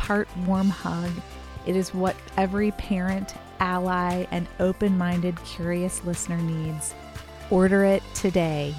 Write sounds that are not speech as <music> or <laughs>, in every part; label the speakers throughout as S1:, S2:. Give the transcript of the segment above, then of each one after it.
S1: part warm hug. It is what every parent, ally, and open minded, curious listener needs. Order it today.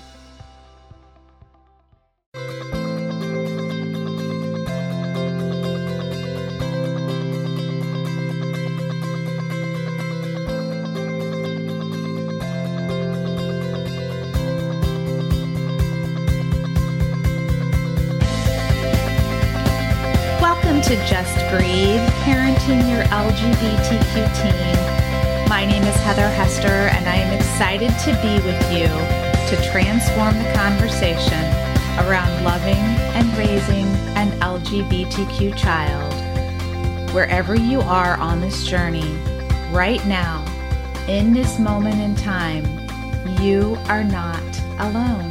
S1: To Just Breathe, Parenting Your LGBTQ Teen. My name is Heather Hester, and I am excited to be with you to transform the conversation around loving and raising an LGBTQ child. Wherever you are on this journey, right now, in this moment in time, you are not alone.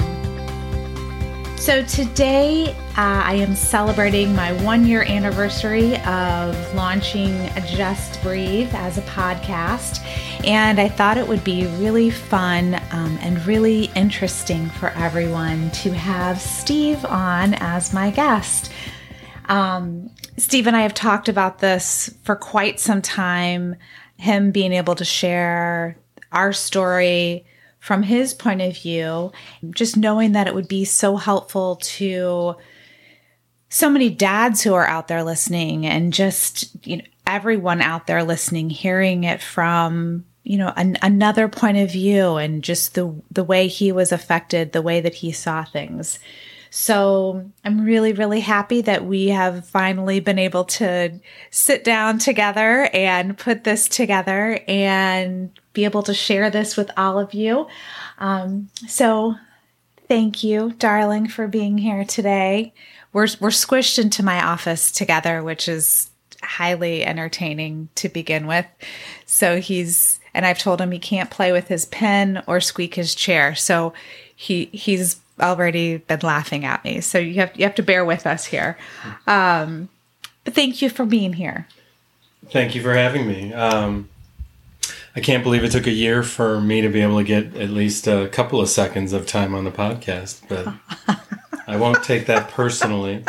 S1: So, today uh, I am celebrating my one year anniversary of launching Just Breathe as a podcast. And I thought it would be really fun um, and really interesting for everyone to have Steve on as my guest. Um, Steve and I have talked about this for quite some time, him being able to share our story from his point of view, just knowing that it would be so helpful to so many dads who are out there listening and just you know everyone out there listening hearing it from you know an, another point of view and just the the way he was affected the way that he saw things so i'm really really happy that we have finally been able to sit down together and put this together and be able to share this with all of you um, so thank you darling for being here today we're we're squished into my office together, which is highly entertaining to begin with. So he's and I've told him he can't play with his pen or squeak his chair. So he he's already been laughing at me. So you have you have to bear with us here. Um, but thank you for being here.
S2: Thank you for having me. Um, I can't believe it took a year for me to be able to get at least a couple of seconds of time on the podcast, but I won't take that personally.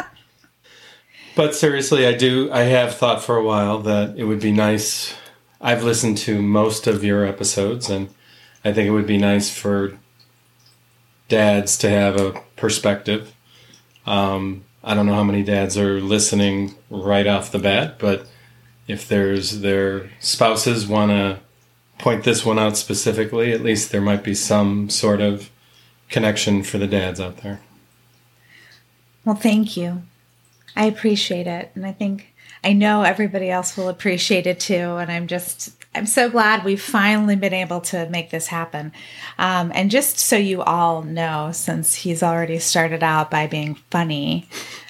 S2: But seriously, I do. I have thought for a while that it would be nice. I've listened to most of your episodes, and I think it would be nice for dads to have a perspective. Um, I don't know how many dads are listening right off the bat, but if there's their spouses want to point this one out specifically, at least there might be some sort of connection for the dads out there.
S1: Well, thank you. I appreciate it. And I think I know everybody else will appreciate it too. And I'm just, I'm so glad we've finally been able to make this happen. Um, and just so you all know, since he's already started out by being funny,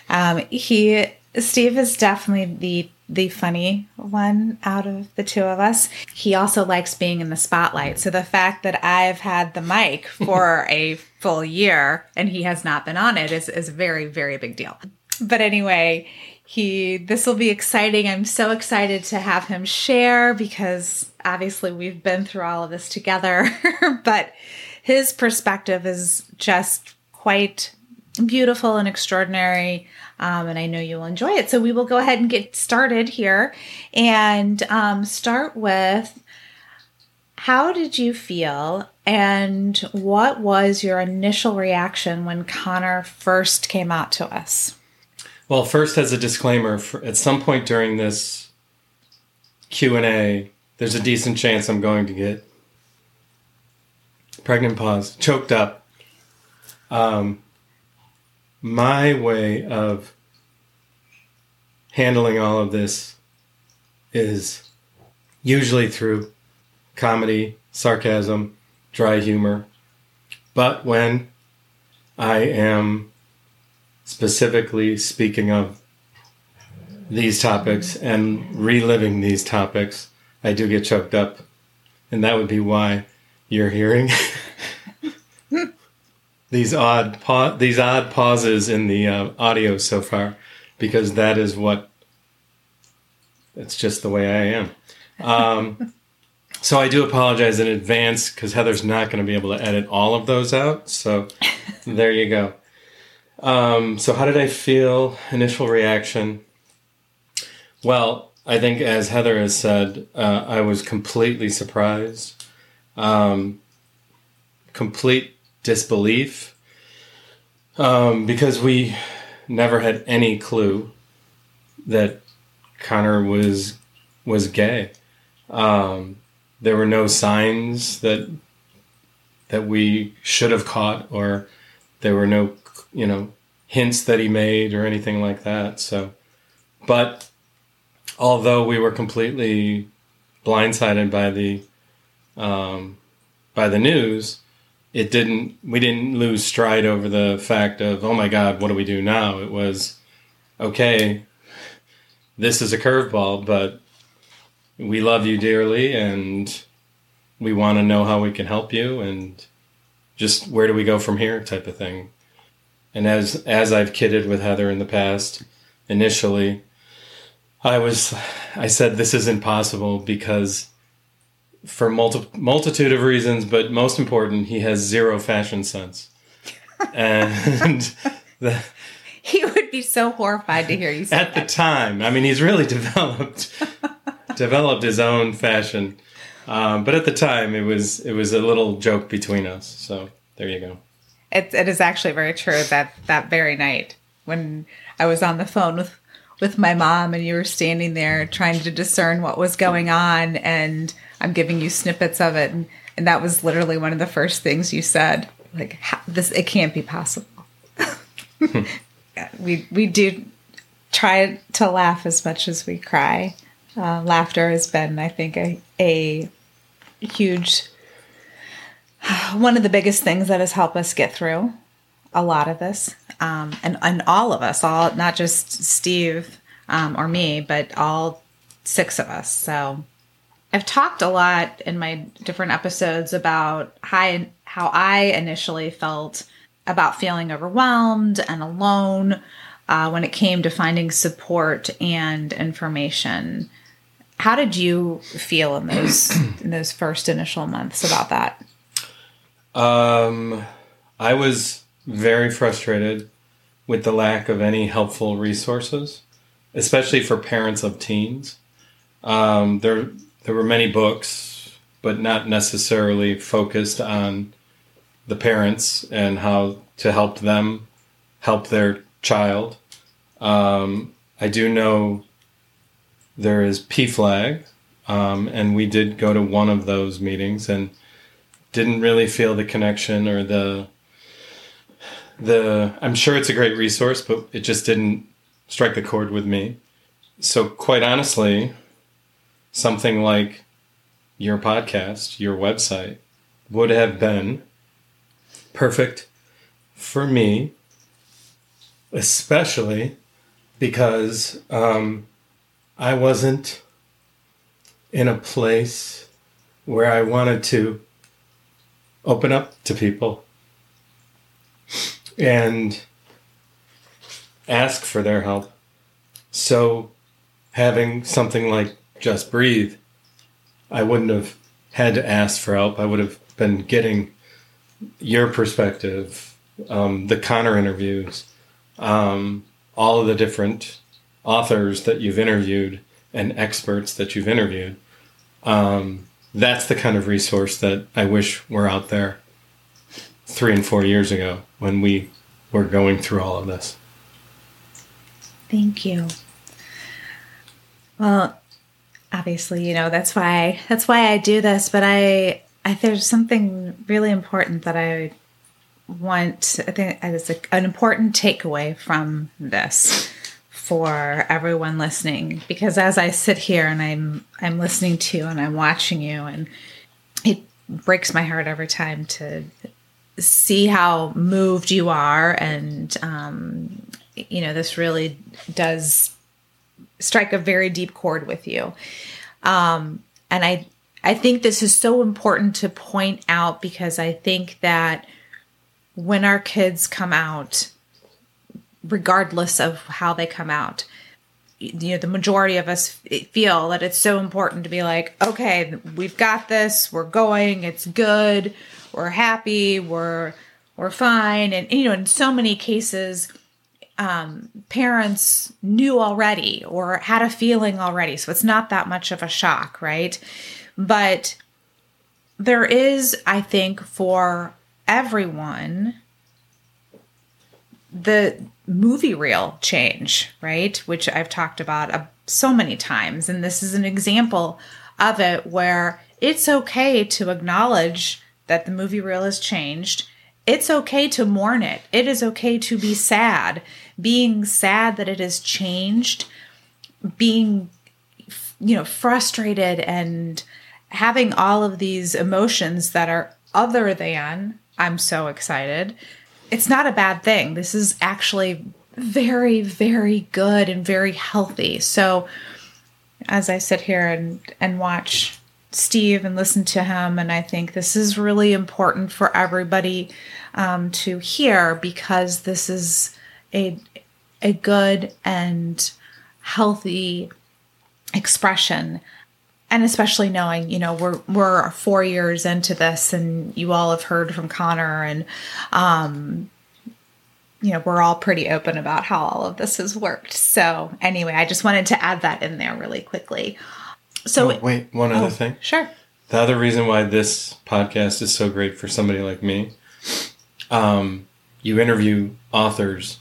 S1: um, he, Steve is definitely the the funny one out of the two of us. He also likes being in the spotlight. So the fact that I've had the mic <laughs> for a full year and he has not been on it is, is a very, very big deal. But anyway, he this will be exciting. I'm so excited to have him share because obviously we've been through all of this together, <laughs> but his perspective is just quite beautiful and extraordinary. Um, and I know you'll enjoy it. So we will go ahead and get started here and um, start with how did you feel and what was your initial reaction when Connor first came out to us?
S2: Well, first, as a disclaimer, at some point during this Q and A, there's a decent chance I'm going to get pregnant pause, choked up. Um, my way of handling all of this is usually through comedy, sarcasm, dry humor. But when I am specifically speaking of these topics and reliving these topics, I do get choked up. And that would be why you're hearing <laughs> these odd pa- these odd pauses in the uh, audio so far because that is what it's just the way I am. Um, <laughs> so I do apologize in advance because Heather's not going to be able to edit all of those out. So there you go. Um, so how did I feel? Initial reaction. Well, I think as Heather has said, uh, I was completely surprised, um, complete disbelief, um, because we never had any clue that Connor was was gay. Um, there were no signs that that we should have caught, or there were no you know hints that he made or anything like that. So, but although we were completely blindsided by the um, by the news, it didn't. We didn't lose stride over the fact of oh my god, what do we do now? It was okay. This is a curveball, but we love you dearly, and we want to know how we can help you, and just where do we go from here, type of thing. And as as I've kidded with Heather in the past, initially I was, I said this is impossible because for multi- multitude of reasons, but most important, he has zero fashion sense. <laughs> and the,
S1: he would be so horrified to hear you say
S2: at
S1: that.
S2: the time, I mean, he's really <laughs> developed <laughs> developed his own fashion. Um, but at the time, it was it was a little joke between us. So there you go.
S1: It, it is actually very true that that very night when I was on the phone with with my mom and you were standing there trying to discern what was going on and I'm giving you snippets of it and, and that was literally one of the first things you said like this it can't be possible. <laughs> we we do try to laugh as much as we cry. Uh, laughter has been, I think, a, a huge <sighs> one of the biggest things that has helped us get through a lot of this um, and, and all of us all not just steve um, or me but all six of us. So i've talked a lot in my different episodes about how, how i initially felt about feeling overwhelmed and alone uh, when it came to finding support and information. How did you feel in those in those first initial months about that
S2: Um, I was very frustrated with the lack of any helpful resources, especially for parents of teens. Um, there, there were many books, but not necessarily focused on the parents and how to help them help their child. Um, I do know there is PFLAG, um, and we did go to one of those meetings and didn't really feel the connection or the the I'm sure it's a great resource, but it just didn't strike the chord with me. So quite honestly, something like your podcast, your website would have been perfect for me, especially because um, I wasn't in a place where I wanted to open up to people and ask for their help. So, having something like Just Breathe, I wouldn't have had to ask for help. I would have been getting your perspective, um, the Connor interviews, um, all of the different authors that you've interviewed and experts that you've interviewed. Um, that's the kind of resource that I wish were out there three and four years ago when we were going through all of this.
S1: Thank you. Well, obviously, you know, that's why that's why I do this, but I I there's something really important that I want I think it's an important takeaway from this for everyone listening because as I sit here and I'm I'm listening to you and I'm watching you and it breaks my heart every time to see how moved you are and um, you know this really does strike a very deep chord with you. Um, and i i think this is so important to point out because i think that when our kids come out regardless of how they come out you know the majority of us feel that it's so important to be like okay we've got this we're going it's good we're happy we're we're fine. And you know in so many cases um, parents knew already or had a feeling already so it's not that much of a shock right? But there is i think for everyone the movie reel change, right? Which I've talked about uh, so many times. And this is an example of it where it's okay to acknowledge that the movie reel has changed. It's okay to mourn it. It is okay to be sad. Being sad that it has changed, being, you know, frustrated and having all of these emotions that are other than, I'm so excited it's not a bad thing. This is actually very, very good and very healthy. So as I sit here and, and watch Steve and listen to him, and I think this is really important for everybody um, to hear because this is a a good and healthy expression and especially knowing you know we're we're four years into this and you all have heard from connor and um you know we're all pretty open about how all of this has worked. So anyway i just wanted to add that in there really quickly. So
S2: oh, wait one other oh, thing.
S1: sure.
S2: The other reason why this podcast is so great for somebody like me um, you interview authors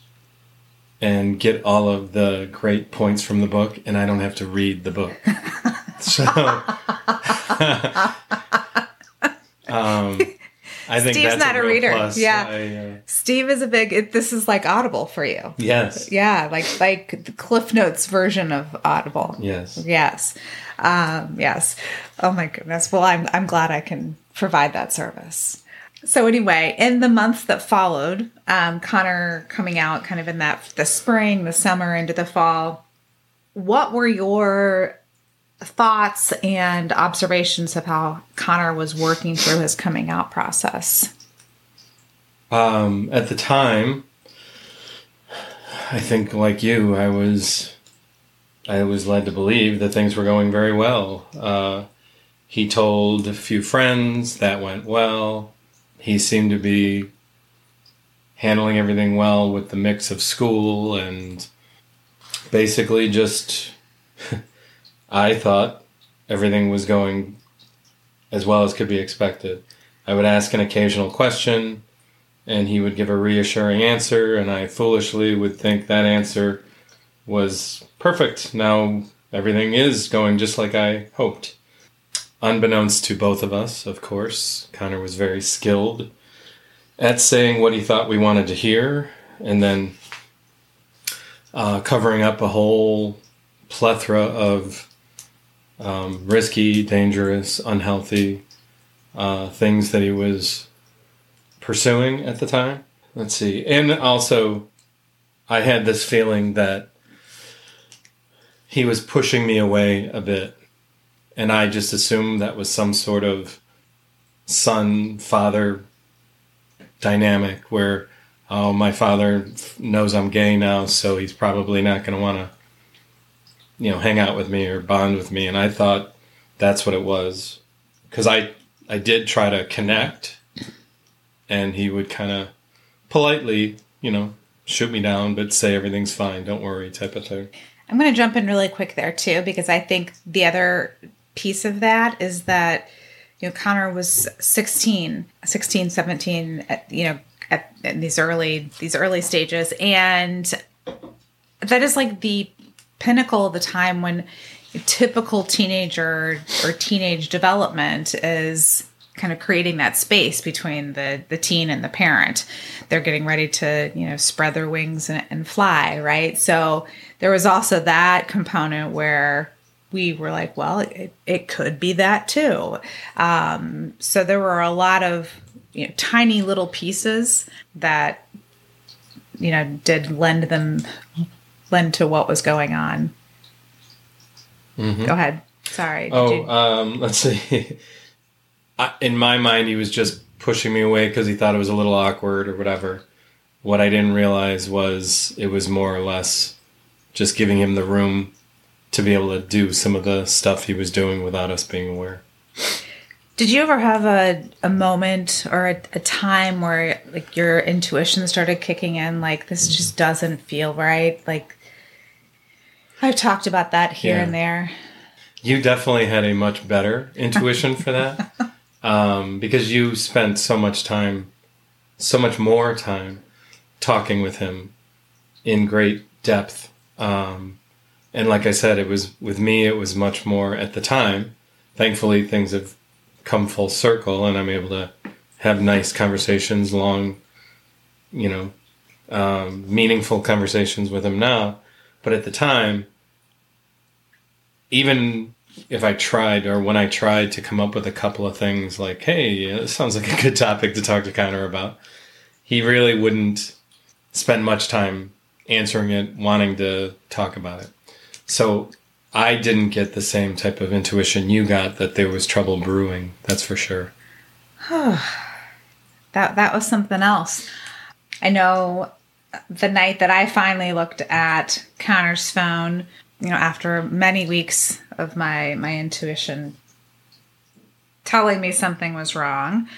S2: and get all of the great points from the book and i don't have to read the book <laughs> So, <laughs> um, I think
S1: Steve's not
S2: a,
S1: a reader.
S2: Plus.
S1: Yeah,
S2: I, uh,
S1: Steve is a big. It, this is like Audible for you.
S2: Yes.
S1: Yeah, like like the Cliff Notes version of Audible.
S2: Yes.
S1: Yes. Um, yes. Oh my goodness. Well, I'm I'm glad I can provide that service. So anyway, in the months that followed, um, Connor coming out kind of in that the spring, the summer, into the fall. What were your thoughts and observations of how Connor was working through his coming out process?
S2: Um, at the time, I think, like you, I was, I was led to believe that things were going very well. Uh, he told a few friends that went well. He seemed to be handling everything well with the mix of school and basically just <laughs> I thought everything was going as well as could be expected. I would ask an occasional question, and he would give a reassuring answer, and I foolishly would think that answer was perfect. Now everything is going just like I hoped. Unbeknownst to both of us, of course, Connor was very skilled at saying what he thought we wanted to hear, and then uh, covering up a whole plethora of um, risky, dangerous, unhealthy uh, things that he was pursuing at the time. Let's see. And also, I had this feeling that he was pushing me away a bit. And I just assumed that was some sort of son father dynamic where, oh, my father knows I'm gay now, so he's probably not going to want to you know hang out with me or bond with me. And i thought that's what it was. Because i i did try to connect and he would kind of politely you know shoot me down but say everything's fine don't worry type of thing.
S1: I'm going to jump in really quick there too because i think the other piece of that is that you know connor was 16 16 17 at, you know at, at these early these early stages. And that is like the pinnacle of the time when typical teenager or teenage development is kind of creating that space between the the teen and the parent. They're getting ready to you know spread their wings and, and fly right? So there was also that component where we were like well it, it could be that too. Um, so there were a lot of you know, tiny little pieces that you know did lend them lend to what was going on
S2: Mhm.
S1: go ahead sorry
S2: Oh,
S1: you-
S2: um, <laughs> let's see. I, in my mind, he was just pushing me away because he thought it was a little awkward or whatever. What I didn't realize was it was more or less just giving him the room to be able to do some of the stuff he was doing without us being aware.
S1: Did you ever have a, a moment or a, a time where like your intuition started kicking in? Like this just doesn't feel right. Like I've talked about that here
S2: Yeah.
S1: and there.
S2: You definitely had a much better intuition for that <laughs> um, because you spent so much time, so much more time talking with him in great depth. Um, and like I said, it was with me, it was much more at the time. Thankfully, things have come full circle and I'm able to have nice conversations, long, you know, um, meaningful conversations with him now. But at the time, even if I tried or when I tried to come up with a couple of things like, hey, this sounds like a good topic to talk to Connor about, he really wouldn't spend much time answering it, wanting to talk about it. So I didn't get the same type of intuition you got that there was trouble brewing. That's for sure.
S1: That that was something else. I know the night that I finally looked at Connor's phone, you know, after many weeks of my my intuition telling me something was wrong,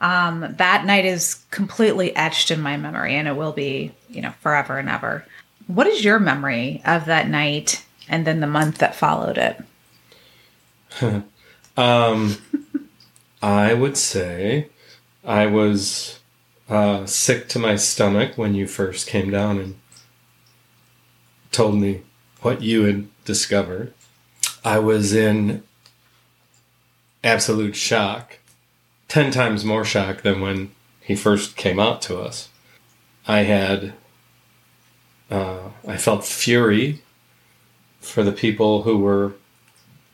S1: um, that night is completely etched in my memory, and it will be, you know, forever and ever. What is your memory of that night and then the month that followed it? <laughs>
S2: Um, I would say I was uh, sick to my stomach when you first came down and told me what you had discovered. I was in absolute shock, 10 times more shock than when he first came out to us. I had, uh, I felt fury for the people who were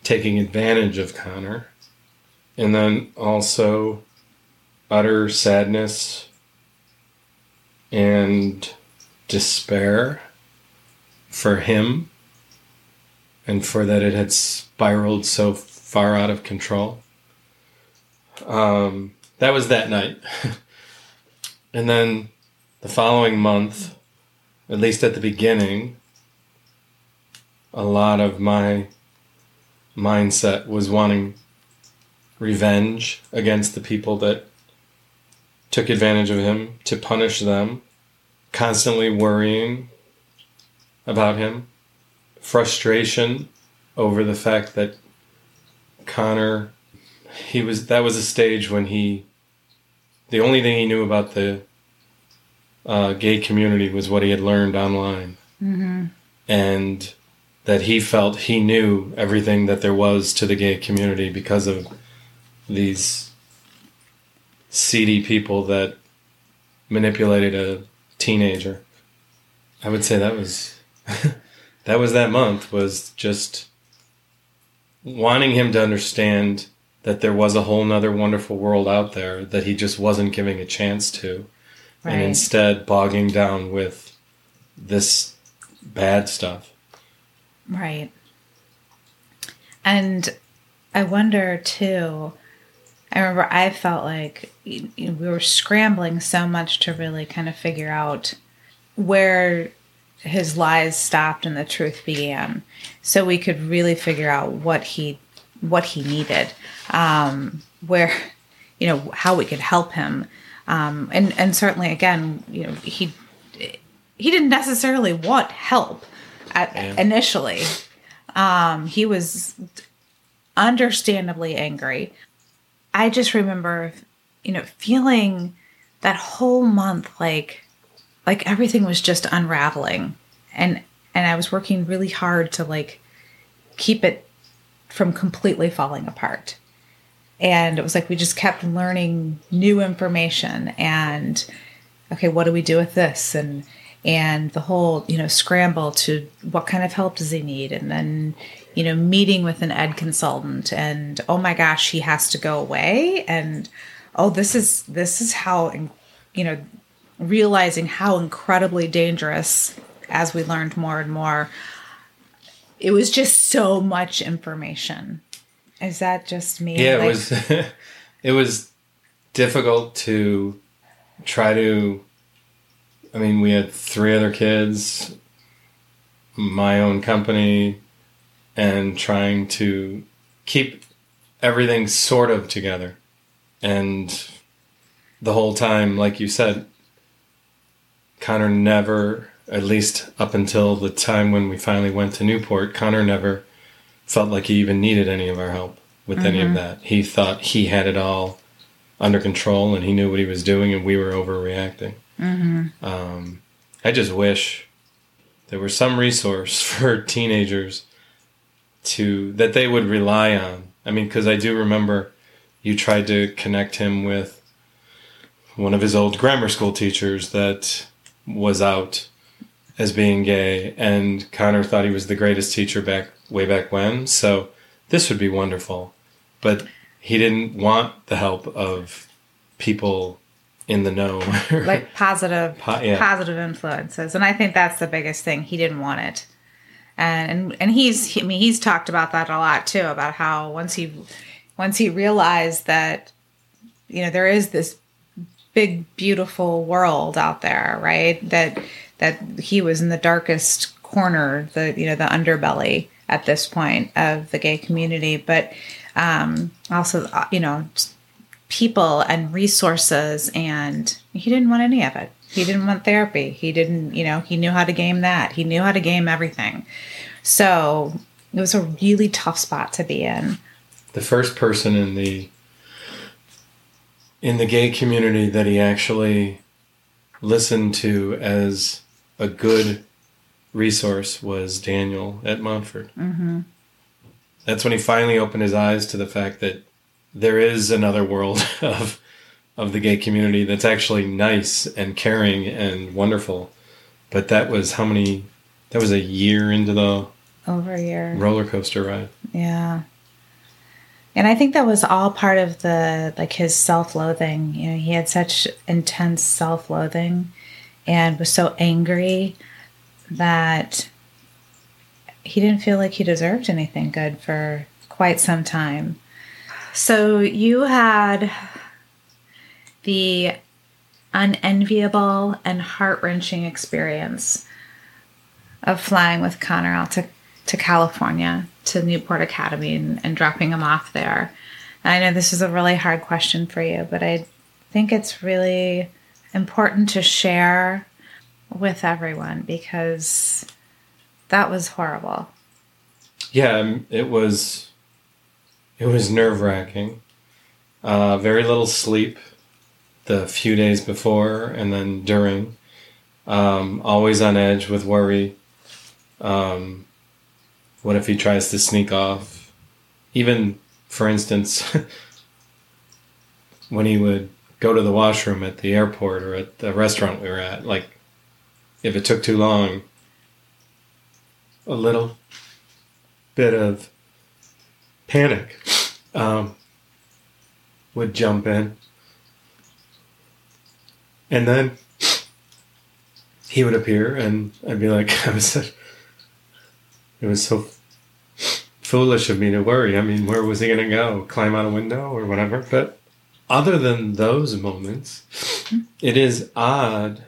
S2: taking advantage of Connor. And then also utter sadness and despair for him and for that it had spiraled so far out of control. Um, that was that night. <laughs> and then the following month, at least at the beginning, a lot of my mindset was wanting revenge against the people that took advantage of him to punish them, constantly worrying about him, frustration over the fact that Connor he was that was a stage when he the only thing he knew about the uh, gay community was what he had learned online and that he felt he knew everything that there was to the gay community because of these seedy people that manipulated a teenager. I would say that was <laughs> that was that month was just wanting him to understand that there was a whole nother wonderful world out there that he just wasn't giving a chance to and instead bogging down with this bad stuff.
S1: Right. And I wonder too. I remember I felt like we were scrambling so much to really kind of figure out where his lies stopped and the truth began, so we could really figure out what he what he needed, um, where you know how we could help him, um, and and certainly again you know he he didn't necessarily want help at, initially. Um, he was understandably angry. I just remember, you know, feeling that whole month like like everything was just unraveling, and and I was working really hard to like keep it from completely falling apart. And it was like we just kept learning new information and okay, what do we do with this? And and the whole, you know, scramble to what kind of help does he need? And then, you know, meeting with an ed consultant and oh my gosh, he has to go away and oh this is this is how you know realizing how incredibly dangerous as we learned more and more it was just so much information. Is that just me?
S2: Yeah like, it was <laughs> it was difficult to try to i mean we had three other kids my own company and trying to keep everything sort of together. And the whole time like you said connor never at least up until the time when we finally went to Newport, Connor never felt like he even needed any of our help with mm-hmm. any of mm-hmm. that. He thought he had it all under control and he knew what he was doing, and we were overreacting. Mm-hmm. Um, I just wish there was some resource <laughs> for teenagers to that they would rely on. I mean, because I do remember you tried to connect him with one of his old grammar school teachers that was out as being gay, and Connor thought he was the greatest teacher back way back when. So this would be wonderful, but he didn't want the help of people in the know, <laughs>
S1: like positive, po- yeah. positive influences, and I think that's the biggest thing. He didn't want it, and and and he's I mean he's talked about that a lot too about how once he once he realized that you know there is this big beautiful world out there right that that he was in the darkest corner, the you know the underbelly at this point of the gay community, but um, also uh, you know people and resources, and he didn't want any of it. He didn't want therapy. He didn't, you know, he knew how to game that. He knew how to game everything. So it was a really tough spot to be in.
S2: The first person in the in the gay community that he actually listened to as a good resource was Daniel at Montford. Mm-hmm. That's when he finally opened his eyes to the fact that there is another world <laughs> of of the gay community that's actually nice and caring and wonderful. But that was how many? That was a year into the
S1: over a year
S2: roller coaster ride.
S1: Yeah. And I think that was all part of the like his self-loathing. You know, he had such intense self-loathing and was so angry that he didn't feel like he deserved anything good for quite some time. So you had the unenviable and heart wrenching experience of flying with Connor out to, California to Newport Academy and, and dropping him off there. And I know this is a really hard question for you, but I think it's really important to share with everyone because that was horrible.
S2: Yeah, um, it was. It was nerve wracking. Uh, very little sleep the few days before and then during. Um, always on edge with worry. Um, what if he tries to sneak off? Even, for instance, <laughs> when he would go to the washroom at the airport or at the restaurant we were at. Like, if it took too long, a little bit of panic um, would jump in. And then he would appear, and I'd be like, <laughs> I was it was so foolish of me to worry. I mean, where was he going to go? Climb out a window or whatever? But other than those moments, it is odd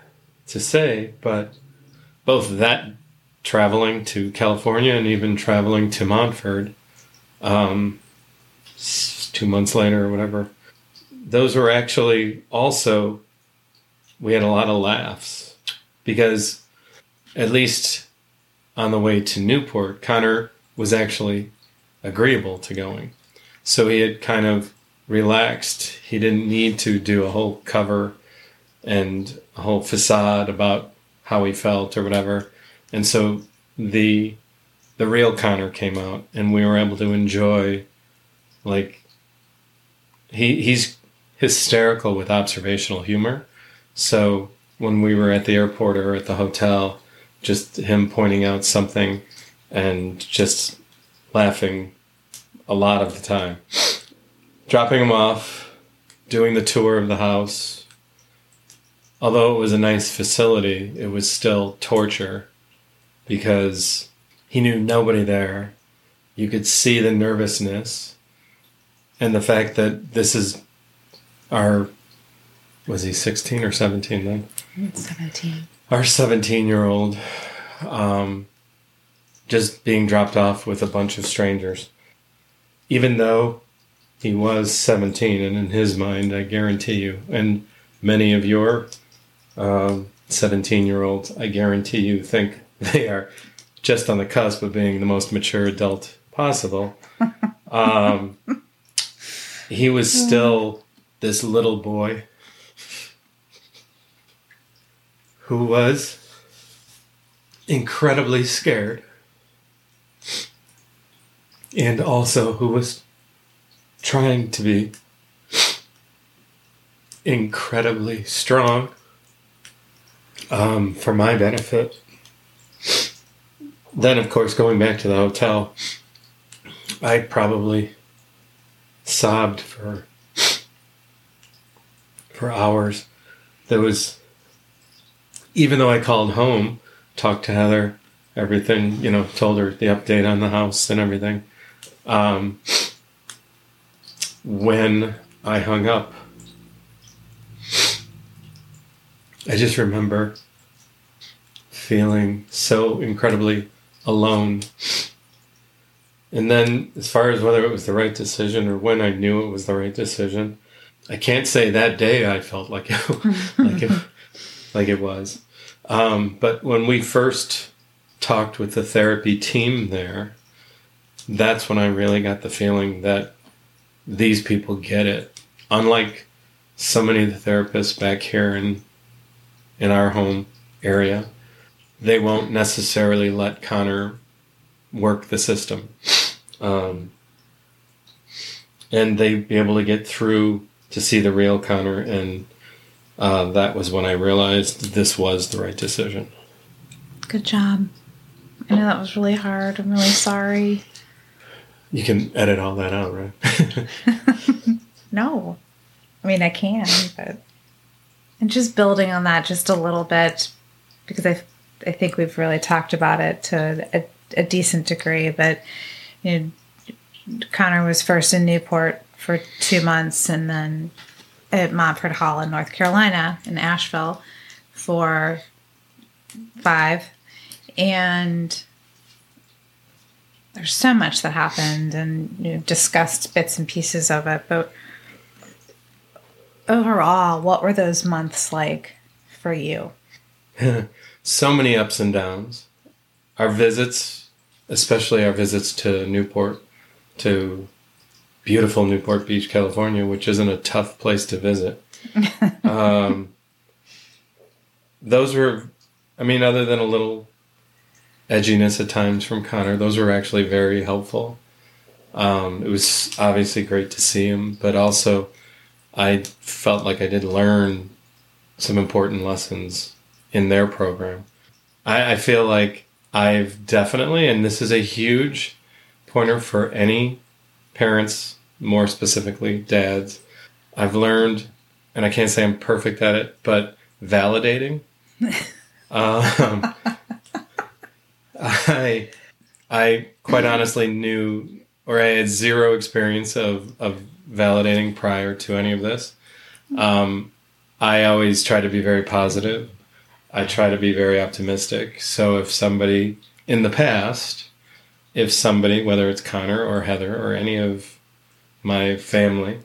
S2: to say, but both that traveling to California and even traveling to Montford, um, two months later or whatever, those were actually also, we had a lot of laughs because at least on the way to Newport, Connor was actually agreeable to going. So he had kind of relaxed. He didn't need to do a whole cover and a whole facade about how he felt or whatever. And so the the real Connor came out, and we were able to enjoy, like, he he's hysterical with observational humor. So when we were at the airport or at the hotel, just him pointing out something and just laughing a lot of the time. Dropping him off, doing the tour of the house. Although it was a nice facility, it was still torture because he knew nobody there. You could see the nervousness and the fact that this is our was he 16 or 17 then
S1: 17
S2: our 17 year old um, just being dropped off with a bunch of strangers. Even though he was 17 and in his mind i guarantee you and many of your 17 um, year olds i guarantee you think <laughs> they are just on the cusp of being the most mature adult possible. <laughs> Um, he was still this little boy who was incredibly scared and also who was trying to be incredibly strong um, for my benefit. Then, of course, going back to the hotel, I probably sobbed for for hours. There was, even though I called home, talked to Heather, everything, you know, told her the update on the house and everything. Um, when I hung up, I just remember feeling so incredibly alone. And then, as far as whether it was the right decision or when I knew it was the right decision, I can't say that day I felt like it, <laughs> like it, like it was. Um, but when we first talked with the therapy team there, that's when I really got the feeling that these people get it. Unlike so many of the therapists back here in in our home area, they won't necessarily let Connor work the system. Um, and they'd be able to get through to see the real Connor, and uh, that was when I realized this was the right decision.
S1: Good job. I know that was really hard. I'm really sorry.
S2: You can edit all that out, right? <laughs>
S1: no. I mean, I can, but. And just building on that just a little bit, because I, I think we've really talked about it to a, a decent degree, but, you know, Connor was first in Newport for two months and then at Montford Hall in North Carolina in Asheville for five. And there's so much that happened and you know, discussed bits and pieces of it. But overall, what were those months like for you? <laughs>
S2: so many ups and downs. Our visits, especially our visits to Newport, to beautiful Newport Beach, California, which isn't a tough place to visit. <laughs> um, those were, I mean, other than a little edginess at times from Connor, those were actually very helpful. Um, it was obviously great to see him, but also I felt like I did learn some important lessons in their program. I, I feel like I've definitely, and this is a huge pointer for any parents, more specifically dads. I've learned, and I can't say I'm perfect at it, but validating. <laughs> um, I, I quite honestly knew, or I had zero experience of of validating prior to any of this. Um, I always try to be very positive. I try to be very optimistic. So if somebody in the past if somebody, whether it's Connor or Heather or any of my family,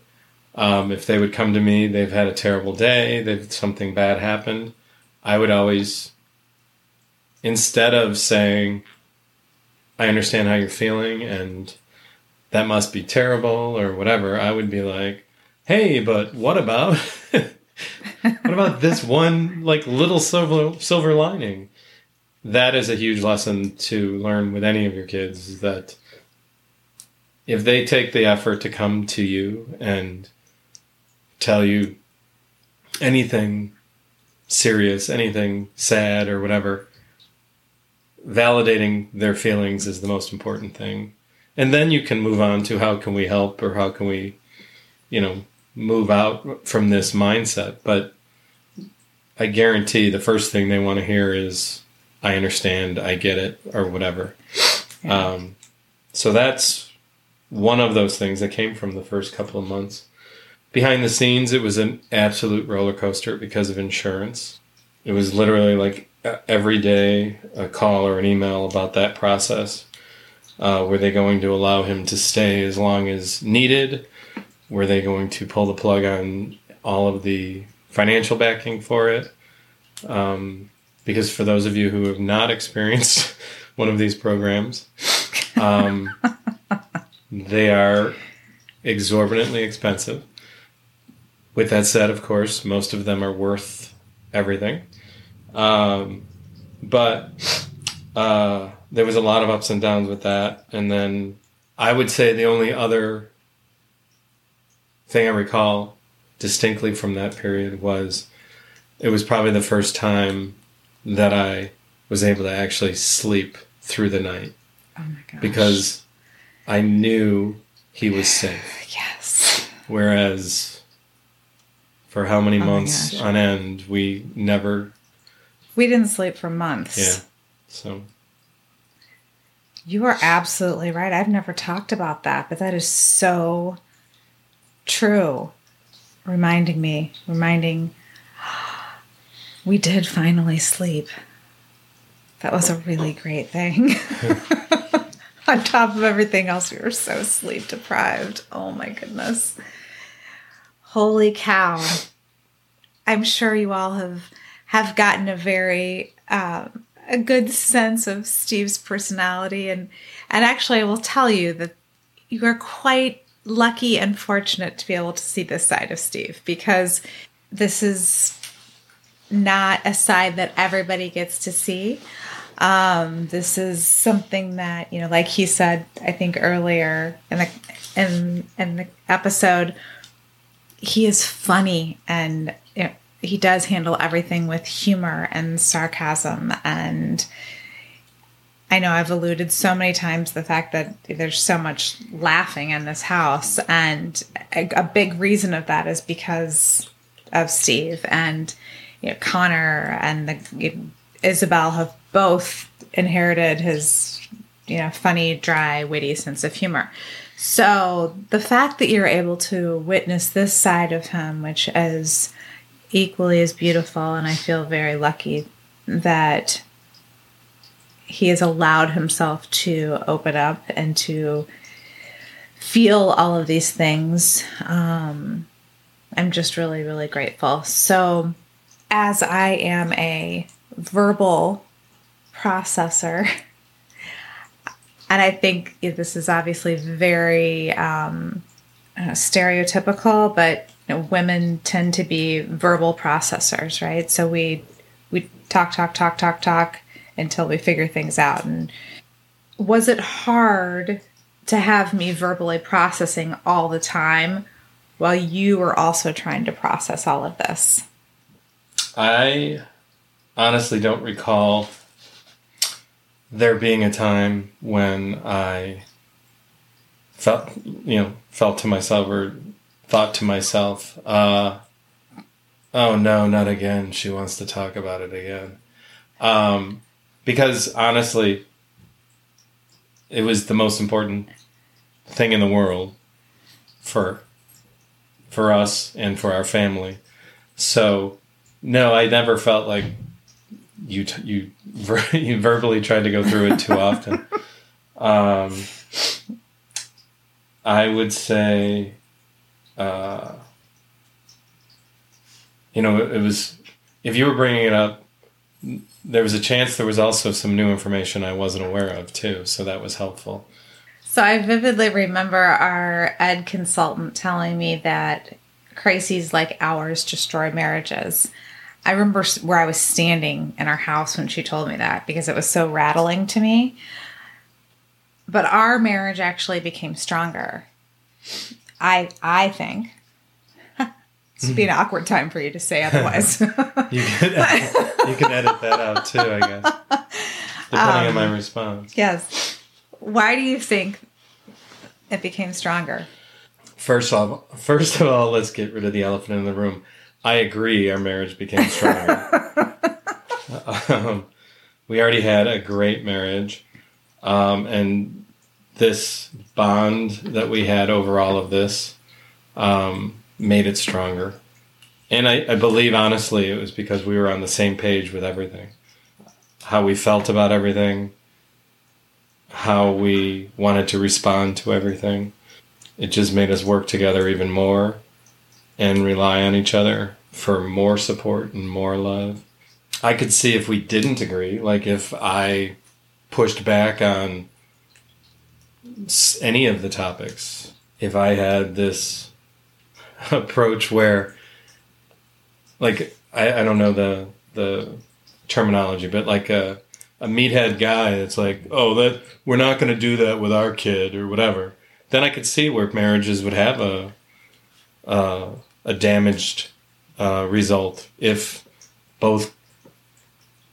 S2: um, if they would come to me, they've had a terrible day, they've something bad happened, I would always, instead of saying, I understand how you're feeling and that must be terrible or whatever, I would be like, hey, but what about <laughs> what about this one like little silver silver lining? That is a huge lesson to learn with any of your kids is that if they take the effort to come to you and tell you anything serious, anything sad or whatever, validating their feelings is the most important thing. And then you can move on to how can we help or how can we, you know, move out from this mindset. But I guarantee the first thing they want to hear is, I understand, I get it, or whatever. Yeah. Um, so that's one of those things that came from the first couple of months. Behind the scenes, it was an absolute roller coaster because of insurance. It was literally like every day a call or an email about that process. Uh, were they going to allow him to stay as long as needed? Were they going to pull the plug on all of the financial backing for it? Um, because for those of you who have not experienced <laughs> one of these programs, um, <laughs> they are exorbitantly expensive. With that said, of course, most of them are worth everything. Um, but uh, there was a lot of ups and downs with that. And then I would say the only other thing I recall distinctly from that period was it was probably the first time that I was able to actually sleep through the night.
S1: Oh my gosh.
S2: Because I knew he was <sighs> safe.
S1: yes.
S2: Whereas for how many oh months on end we never
S1: we didn't sleep for months.
S2: Yeah. So
S1: you are absolutely right. I've never talked about that, but that is so true. Reminding me, reminding we did finally sleep. That was a really great thing. <laughs> On top of everything else, we were so sleep deprived. Oh my goodness. Holy cow. I'm sure you all have have gotten a very um, a good sense of Steve's personality and and actually I will tell you that you are quite lucky and fortunate to be able to see this side of Steve because this is not a side that everybody gets to see. Um, this is something that you know, like he said, I think earlier in the in in the episode, he is funny and you know, he does handle everything with humor and sarcasm. And I know I've alluded so many times the fact that there's so much laughing in this house. And a, a big reason of that is because of Steve. And you know Connor and the you know, Isabel have both inherited his you know funny dry witty sense of humor so the fact that you're able to witness this side of him which is equally as beautiful, and I feel very lucky that he has allowed himself to open up and to feel all of these things. Um, I'm just really, really grateful. So, as I am a verbal processor, <laughs> and I think this is obviously very um, stereotypical, but you know, women tend to be verbal processors, right? So we we talk, talk, talk, talk, talk until we figure things out. And was it hard to have me verbally processing all the time while you were also trying to process all of this?
S2: I honestly don't recall there being a time when I felt, you know, felt to myself or thought to myself, uh, oh no, not again. She wants to talk about it again. Um, because honestly, it was the most important thing in the world for for us and for our family. So, no, I never felt like you t- you ver- <laughs> you verbally tried to go through it too often. um, I would say uh, you know, it, it was if you were bringing it up, there was a chance there was also some new information I wasn't aware of too, so that was helpful.
S1: So I vividly remember our ed consultant telling me that crises like ours destroy marriages. I remember where I was standing in our house when she told me that because it was so rattling to me. But our marriage actually became stronger. I I think. <laughs> Would be an mm-hmm. awkward time for you to say otherwise. <laughs>
S2: You can <laughs> edit, you can edit that out too, I guess. Depending on my um, response.
S1: yes. Why do you think it became stronger?
S2: First off, first of all, let's get rid of the elephant in the room. I agree, our marriage became stronger. <laughs> um, we already had a great marriage, um, and this bond that we had over all of this um, made it stronger. And I, I believe, honestly, it was because we were on the same page with everything how we felt about everything, how we wanted to respond to everything it just made us work together even more and rely on each other for more support and more love. I could see if we didn't agree, like if I pushed back on any of the topics, if I had this <laughs> approach where, like, I, I don't know the the terminology, but like a a meathead guy that's like, oh, that we're not going to do that with our kid or whatever then I could see where marriages would have a uh, a damaged uh, result if both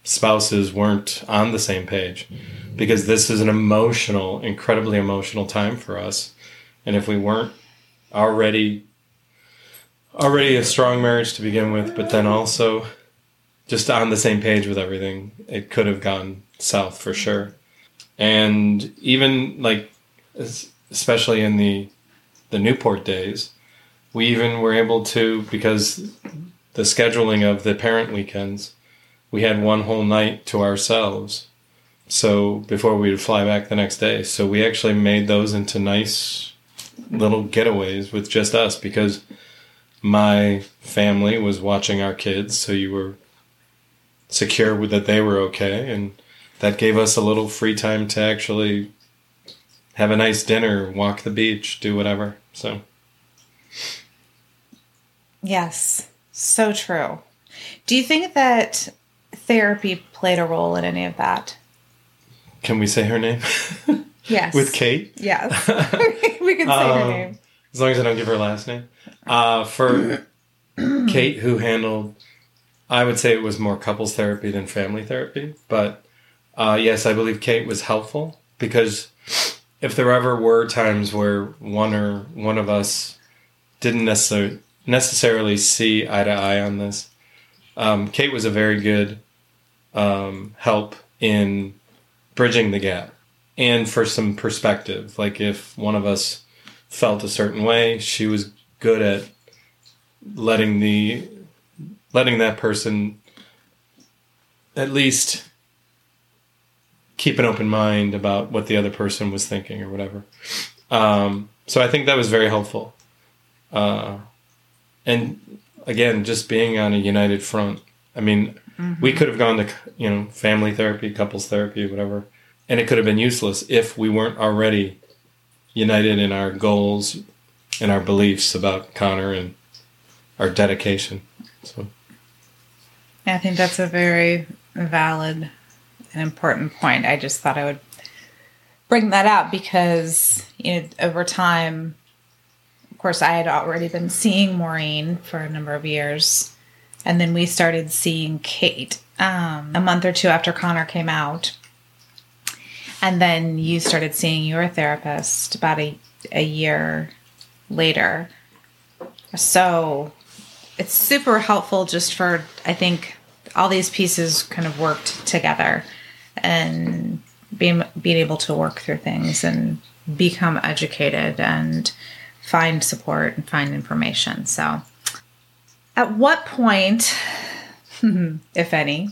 S2: spouses weren't on the same page, because this is an emotional, incredibly emotional time for us, and if we weren't already already a strong marriage to begin with, but then also just on the same page with everything, it could have gone south for sure, and even like. especially in the the Newport days, we even were able to because the scheduling of the parent weekends, we had one whole night to ourselves. So before we would fly back the next day, so we actually made those into nice little getaways with just us because my family was watching our kids, so you were secure that they were okay, and that gave us a little free time to actually have a nice dinner, walk the beach, do whatever. So
S1: Yes, so true. Do you think that therapy played a role in any of that?
S2: can we say her name <laughs>
S1: Yes.
S2: with Kate?
S1: Yes. <laughs> we can say her
S2: Um,
S1: name.
S2: As long as I don't give her last name. Uh, for <clears throat> Kate, who handled, I would say it was more couples therapy than family therapy. But uh, yes, I believe Kate was helpful because if there ever were times where one or one of us didn't necessarily necessarily see eye to eye on this, um, Kate was a very good um, help in bridging the gap and for some perspective. Like if one of us felt a certain way, she was good at letting the letting that person at least keep an open mind about what the other person was thinking or whatever. Um, so I think that was very helpful. Uh, and again, just being on a united front. I mean, mm-hmm. we could have gone to you know family therapy, couples therapy, whatever, and it could have been useless if we weren't already united in our goals and our beliefs about Connor and our dedication. So
S1: I think that's a very valid and important point. I just thought I would bring that out because you know over time, course, I had already been seeing Maureen for a number of years, and then we started seeing Kate um, a month or two after Connor came out, and then you started seeing your therapist about a a year later. So it's super helpful just for I think all these pieces kind of worked together and being being able to work through things and become educated and find support and find information. So at what point <laughs> if any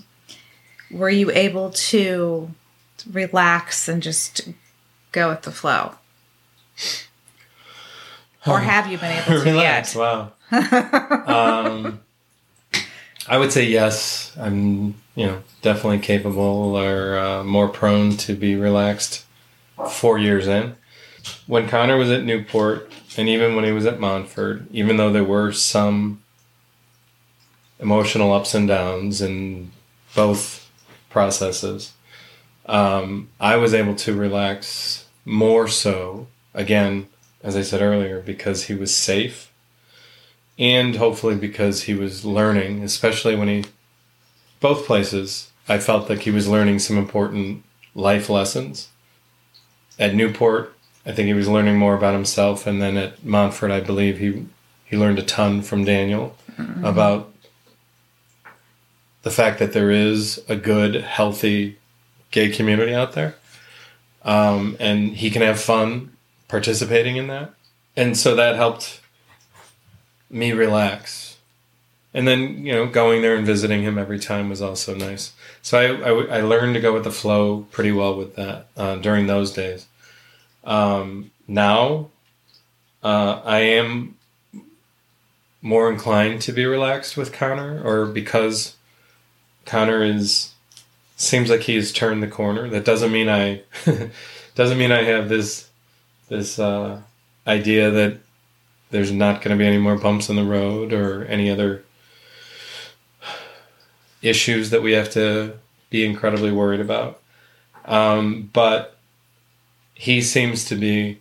S1: were you able to relax and just go with the flow? Or have you been able to <laughs>
S2: relax.
S1: yet?
S2: Wow. um, I would say yes. I'm, you know, definitely capable or uh, more prone to be relaxed. Four years in, when Connor was at Newport, and even when he was at Montford, even though there were some emotional ups and downs in both processes. Um, I was able to relax more so, again, as I said earlier, because he was safe and hopefully because he was learning, especially when he, both places, I felt like he was learning some important life lessons. At Newport, I think he was learning more about himself, and then at Montfort, I believe he he learned a ton from Daniel mm-hmm. about the fact that there is a good, healthy gay community out there, um, and he can have fun participating in that, and so that helped me relax. And then you know, going there and visiting him every time was also nice. So I, I, I learned to go with the flow pretty well with that uh, during those days. Um, now, uh, I am more inclined to be relaxed with Connor, or because Connor is seems like he's turned the corner. That doesn't mean I <laughs> doesn't mean I have this this uh, idea that there's not going to be any more bumps in the road or any other <sighs> issues that we have to be incredibly worried about. Um, but he seems to be,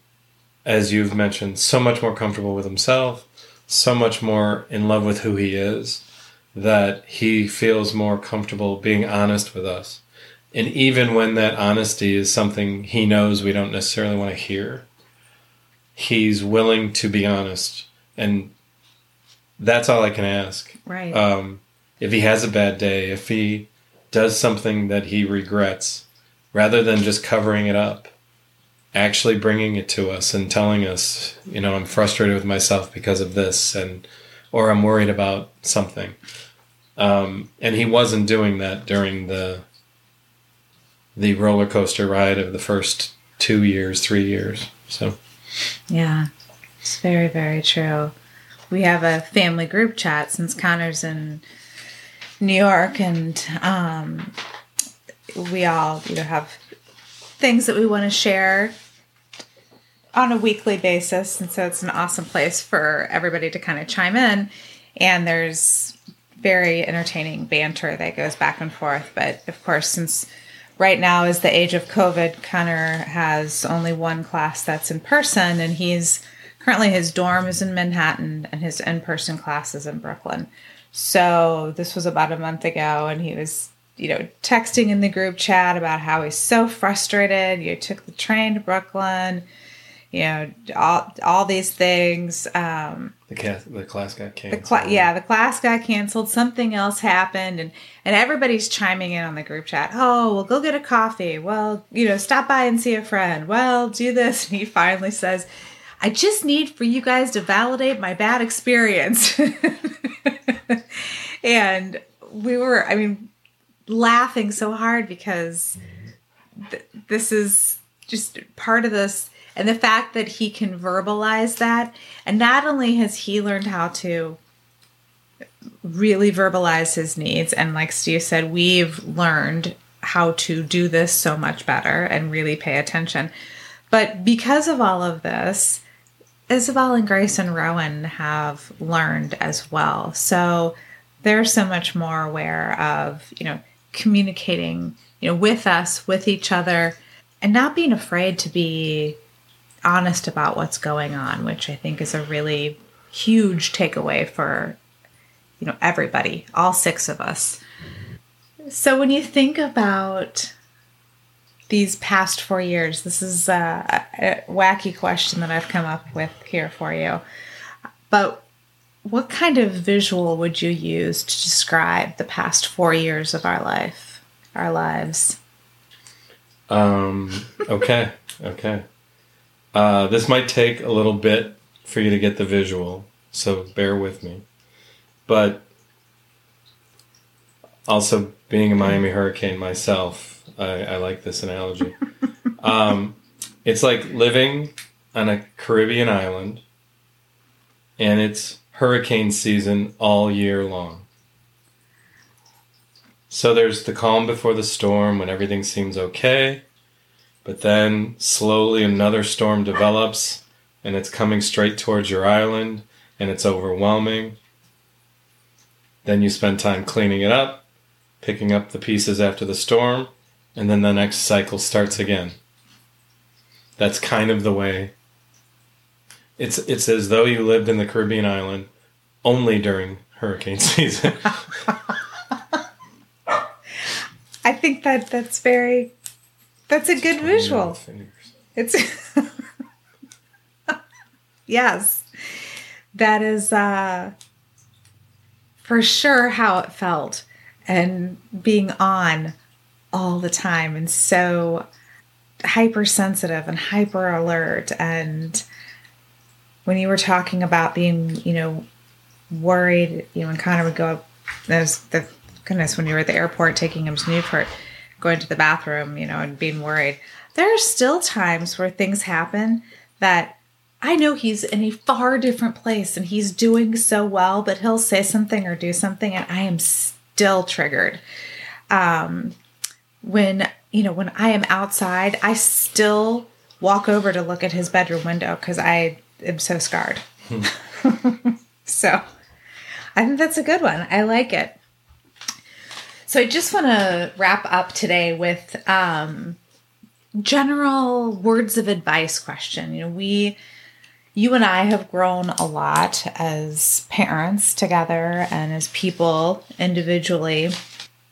S2: as you've mentioned, so much more comfortable with himself, so much more in love with who he is, that he feels more comfortable being honest with us. And even when that honesty is something he knows we don't necessarily want to hear, he's willing to be honest. And that's all I can ask.
S1: Right.
S2: Um, if he has a bad day, if he does something that he regrets, rather than just covering it up, actually bringing it to us and telling us, you know, I'm frustrated with myself because of this, and or I'm worried about something. Um, and he wasn't doing that during the the roller coaster ride of the first two years, three years. So,
S1: yeah, it's very, very true. We have a family group chat since Connor's in New York, and um, we all, you know, have things that we want to share on a weekly basis. And so it's an awesome place for everybody to kind of chime in. And there's very entertaining banter that goes back and forth. But of course, since right now is the age of COVID, Connor has only one class that's in person, and he's currently his dorm is in Manhattan and his in person class is in Brooklyn. So this was about a month ago, and he was you know, texting in the group chat about how he's so frustrated. You took the train to Brooklyn, you know, all all these things. Um,
S2: the class, the class got canceled.
S1: The cl- yeah, the class got canceled. Something else happened, and and everybody's chiming in on the group chat. Oh, well, go get a coffee. Well, you know, stop by and see a friend. Well, do this. <laughs> And he finally says, "I just need for you guys to validate my bad experience." <laughs> and we were, I mean, laughing so hard because th- this is just part of this and the fact that he can verbalize that and not only has he learned how to really verbalize his needs and like steve said we've learned how to do this so much better and really pay attention. But because of all of this isabel and grace and rowan have learned as well. So they're so much more aware of you know communicating, you know, with us, with each other, and not being afraid to be honest about what's going on, which I think is a really huge takeaway for you know everybody, all six of us. So when you think about these past four years, this is a, a wacky question that I've come up with here for you. But what kind of visual would you use to describe the past four years of our life, our lives?
S2: Um, okay, okay. Uh, this might take a little bit for you to get the visual, so bear with me. But also, being a Miami Hurricane myself, I, I like this analogy. <laughs> um, it's like living on a Caribbean island, and it's hurricane season all year long. So there's the calm before the storm when everything seems okay, but then slowly another storm develops and it's coming straight towards your island and it's overwhelming. Then you spend time cleaning it up, picking up the pieces after the storm, and then the next cycle starts again. That's kind of the way. It's it's as though you lived in the Caribbean island only during hurricane <laughs> season.
S1: I think that that's very that's a good visual. It's <laughs> yes. That is uh for sure how it felt and being on all the time and so hypersensitive and hyper alert and when you were talking about being you know worried you know and connor would go up there's the goodness when you were at the airport taking him to newport going to the bathroom you know and being worried. There are still times where things happen that i know he's in a far different place and he's doing so well but he'll say something or do something and i am still triggered. Um when you know when i am outside i still walk over to look at his bedroom window because i am so scarred. <laughs> So i think that's a good one. I like it so i just want to wrap up today with um general words of advice question you know we you and i have grown a lot as parents together and as people individually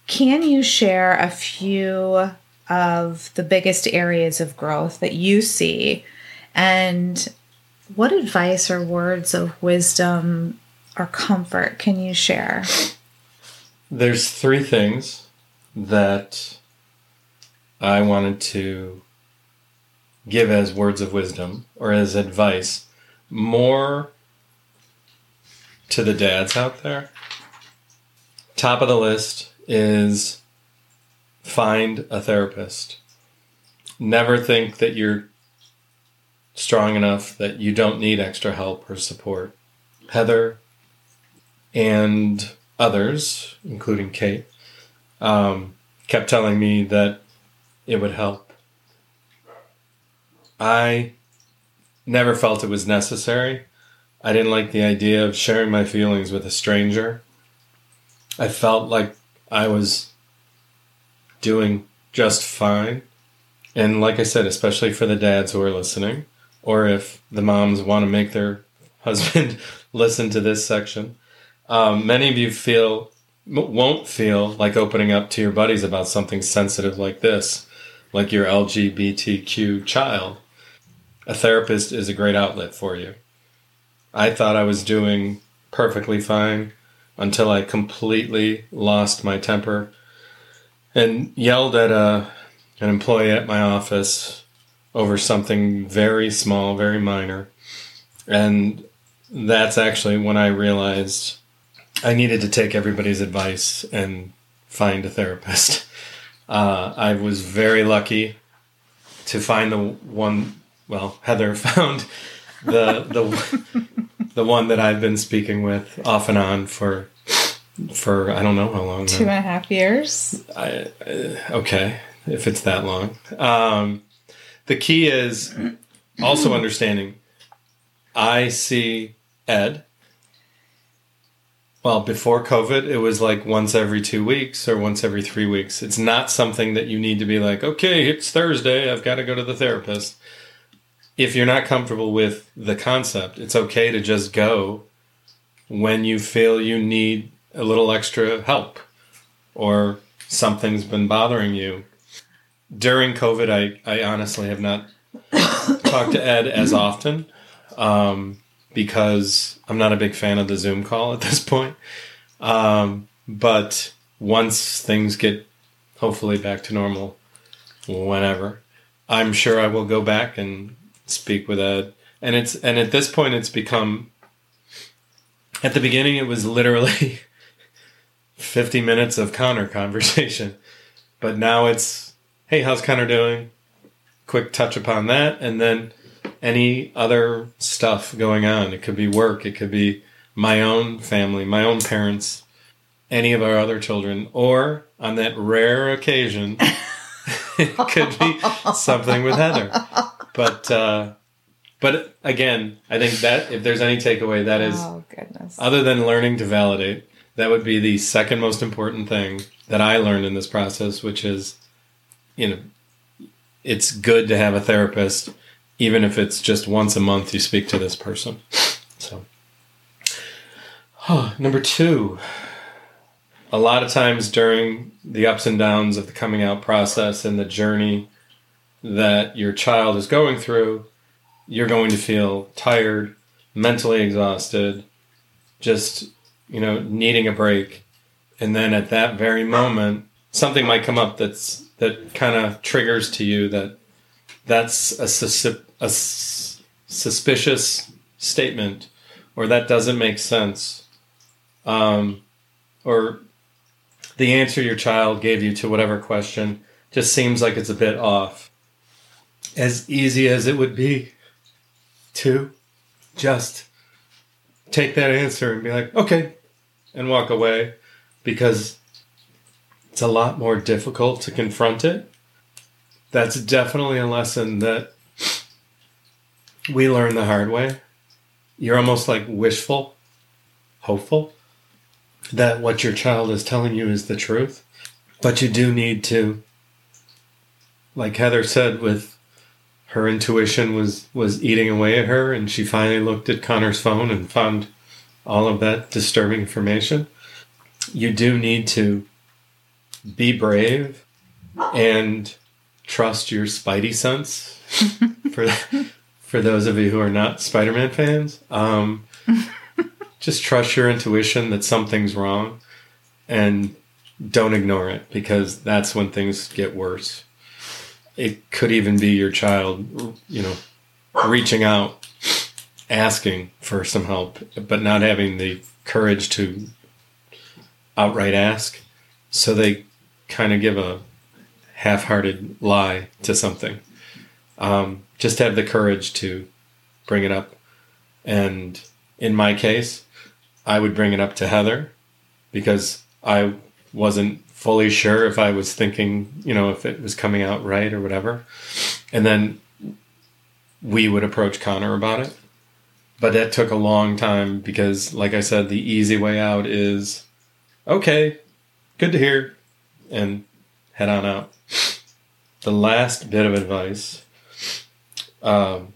S1: can you share a few of the biggest areas of growth that you see? And what advice or words of wisdom or comfort can you share?
S2: There's three things that I wanted to give as words of wisdom or as advice more to the dads out there. Top of the list is find a therapist. Never think that you're strong enough that you don't need extra help or support. Heather and others, including Kate, um, kept telling me that it would help. I never felt it was necessary. I didn't like the idea of sharing my feelings with a stranger. I felt like I was doing just fine. And like I said, especially for the dads who are listening, or if the moms want to make their <laughs> husband <laughs> listen to this section, um, many of you feel won't feel like opening up to your buddies about something sensitive like this, like your LGBTQ child. A therapist is a great outlet for you. I thought I was doing perfectly fine until I completely lost my temper and yelled at a an employee at my office over something very small, very minor. And that's actually when I realized I needed to take everybody's advice and find a therapist. <laughs> Uh, I was very lucky to find the one. Well, Heather <laughs> found the the <laughs> the one that I've been speaking with off and on for for I don't know how long.
S1: Two and a half years.
S2: I, uh, okay, if it's that long. Um, the key is also <clears throat> understanding. I see Ed. Well, before COVID, it was like once every two weeks or once every three weeks. It's not something that you need to be like, okay, it's Thursday, I've got to go to the therapist. If you're not comfortable with the concept, it's okay to just go when you feel you need a little extra help or something's been bothering you. During COVID, I, I honestly have not <coughs> talked to Ed as often um, because I'm not a big fan of the Zoom call at this point. Um, but once things get hopefully back to normal, whenever, I'm sure I will go back and speak with Ed. And it's and at this point, it's become. At the beginning, it was literally <laughs> 50 minutes of Connor conversation. But now it's, hey, how's Connor doing? Quick touch upon that. And then any other stuff going on. It could be work, it could be my own family, my own parents, any of our other children, or on that rare occasion, <laughs> it could be something with Heather. But, uh, but again, I think that if there's any takeaway, that is,
S1: oh, goodness.
S2: other than learning to validate, That would be the second most important thing that I learned in this process, which is, you know, it's good to have a therapist, even if it's just once a month you speak to this person. So, oh, <sighs> number two, a lot of times during the ups and downs of the coming out process and the journey that your child is going through, you're going to feel tired, mentally exhausted, just, you know, needing a break. And then at that very moment, something might come up that's that kind of triggers to you that that's a, a suspicious statement or that doesn't make sense. Um, or the answer your child gave you to whatever question just seems like it's a bit off. As easy as it would be to just take that answer and be like, okay, and walk away because it's a lot more difficult to confront it. That's definitely a lesson that we learn the hard way. You're almost like wishful, hopeful that what your child is telling you is the truth. But you do need to, like Heather said, with her intuition was was eating away at her, and she finally looked at Connor's phone and found all of that disturbing information. You do need to be brave and trust your spidey sense <laughs> for for those of you who are not Spider-Man fans. Um, <laughs> just trust your intuition that something's wrong and don't ignore it because that's when things get worse. It could even be your child, you know, reaching out, asking for some help, but not having the courage to outright ask. So they kind of give a half hearted lie to something. Um, just have the courage to bring it up. And in my case, I would bring it up to Heather because I wasn't fully sure if I was thinking, you know, if it was coming out right or whatever. And then we would approach Connor about it. But that took a long time because, like I said, the easy way out is okay, good to hear, and head on out. The last bit of advice, um,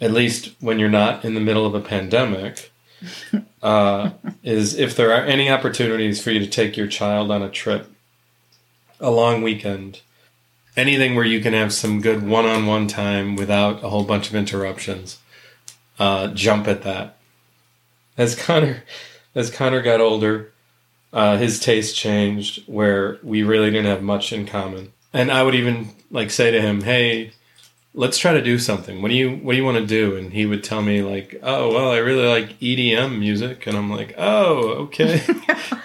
S2: at least when you're not in the middle of a pandemic, <laughs> uh, is if there are any opportunities for you to take your child on a trip, a long weekend, anything where you can have some good one on one time without a whole bunch of interruptions, uh, jump at that. As Connor, as Connor got older, uh, his taste changed where we really didn't have much in common. And I would even like say to him, "Hey, let's try to do something. What do you What do you want to do?" And he would tell me like, "Oh, well, I really like EDM music," and I'm like, "Oh, okay,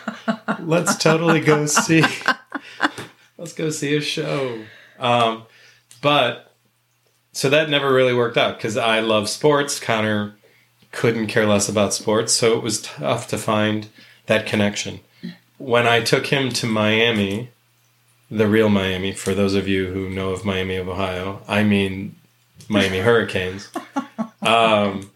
S2: <laughs> let's totally go see, let's go see a show." Um, but so that never really worked out because I love sports. Connor couldn't care less about sports, so it was tough to find that connection. When I took him to Miami the real Miami, for those of you who know of Miami of Ohio, I mean Miami Hurricanes. <laughs> Um,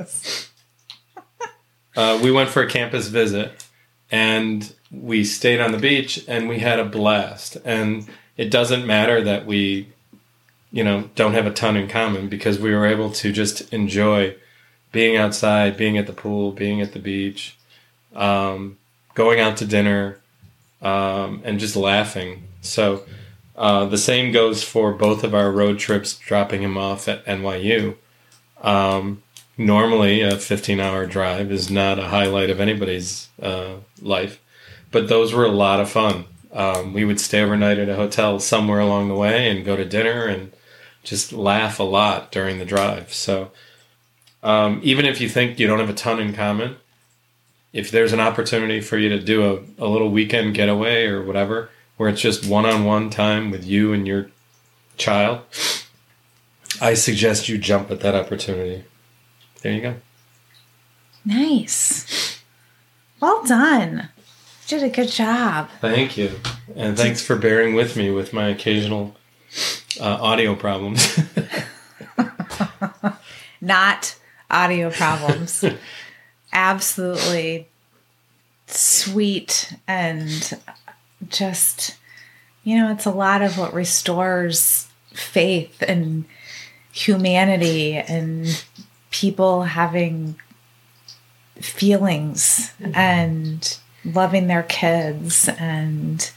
S2: uh, we went for a campus visit and we stayed on the beach and we had a blast. And it doesn't matter that we, you know, don't have a ton in common because we were able to just enjoy being outside, being at the pool, being at the beach, um, going out to dinner, um, and just laughing so uh, the same goes for both of our road trips, dropping him off at NYU. Um, normally, a 15 hour drive is not a highlight of anybody's uh, life, but those were a lot of fun. Um, we would stay overnight at a hotel somewhere along the way and go to dinner and just laugh a lot during the drive. So, um, even if you think you don't have a ton in common, if there's an opportunity for you to do a, a little weekend getaway or whatever, where it's just one on one time with you and your child, I suggest you jump at that opportunity. There you go.
S1: Nice. Well done. You did a good job.
S2: Thank you. And thanks for bearing with me with my occasional uh, audio problems. <laughs>
S1: Not audio problems. <laughs> Absolutely sweet and just, you know, it's a lot of what restores faith and humanity and people having feelings and loving their kids. And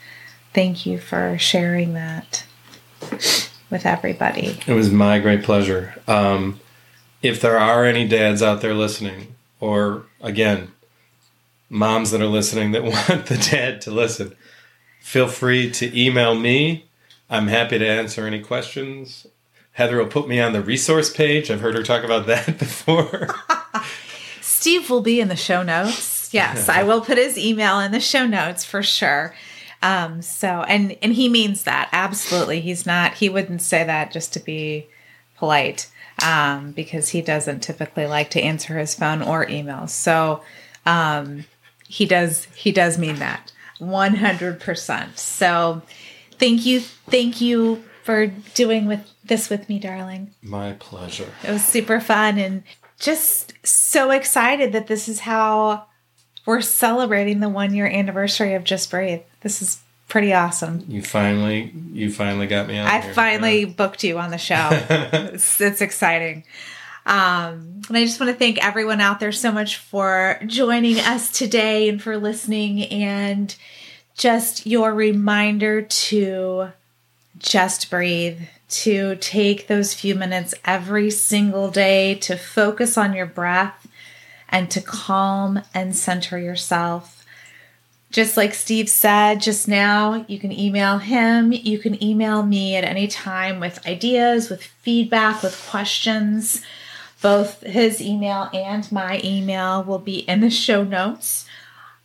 S1: thank you for sharing that with everybody.
S2: It was my great pleasure. Um, if there are any dads out there listening, or again, moms that are listening that <laughs> want the dad to listen, feel free to email me. I'm happy to answer any questions. Heather will put me on the resource page. I've heard her talk about that <laughs> before.
S1: Steve will be in the show notes. Yes, I will put his email in the show notes for sure. Um, so and and he means that absolutely. He's not. He wouldn't say that just to be polite um, because he doesn't typically like to answer his phone or emails. So um, he does. He does mean that one hundred percent. So thank you. Thank you for doing with this with me, darling.
S2: My pleasure.
S1: It was super fun and just so excited that this is how we're celebrating the one year anniversary of Just Breathe. This is pretty awesome.
S2: You finally, you finally got me on.
S1: I
S2: here.
S1: finally
S2: Yeah.
S1: booked you on the show. <laughs> it's, it's exciting. Um, and I just want to thank everyone out there so much for joining us today and for listening and just your reminder to just breathe, to take those few minutes every single day to focus on your breath and to calm and center yourself. Just like Steve said just now, you can email him. You can email me at any time with ideas, with feedback, with questions. Both his email and my email will be in the show notes.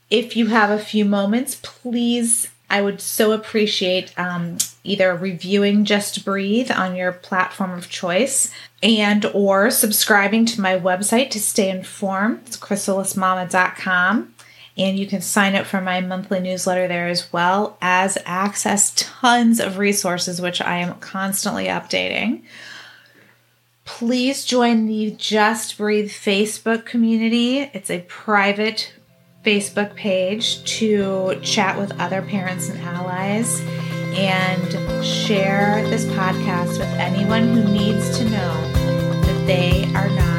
S1: If you have a few moments, please, I would so appreciate um, either reviewing Just Breathe on your platform of choice and or subscribing to my website to stay informed. It's chrysalismama.com. And you can sign up for my monthly newsletter there as well as access tons of resources, which I am constantly updating. Please join the Just Breathe Facebook community. It's a private Facebook page to chat with other parents and allies and share this podcast with anyone who needs to know that they are not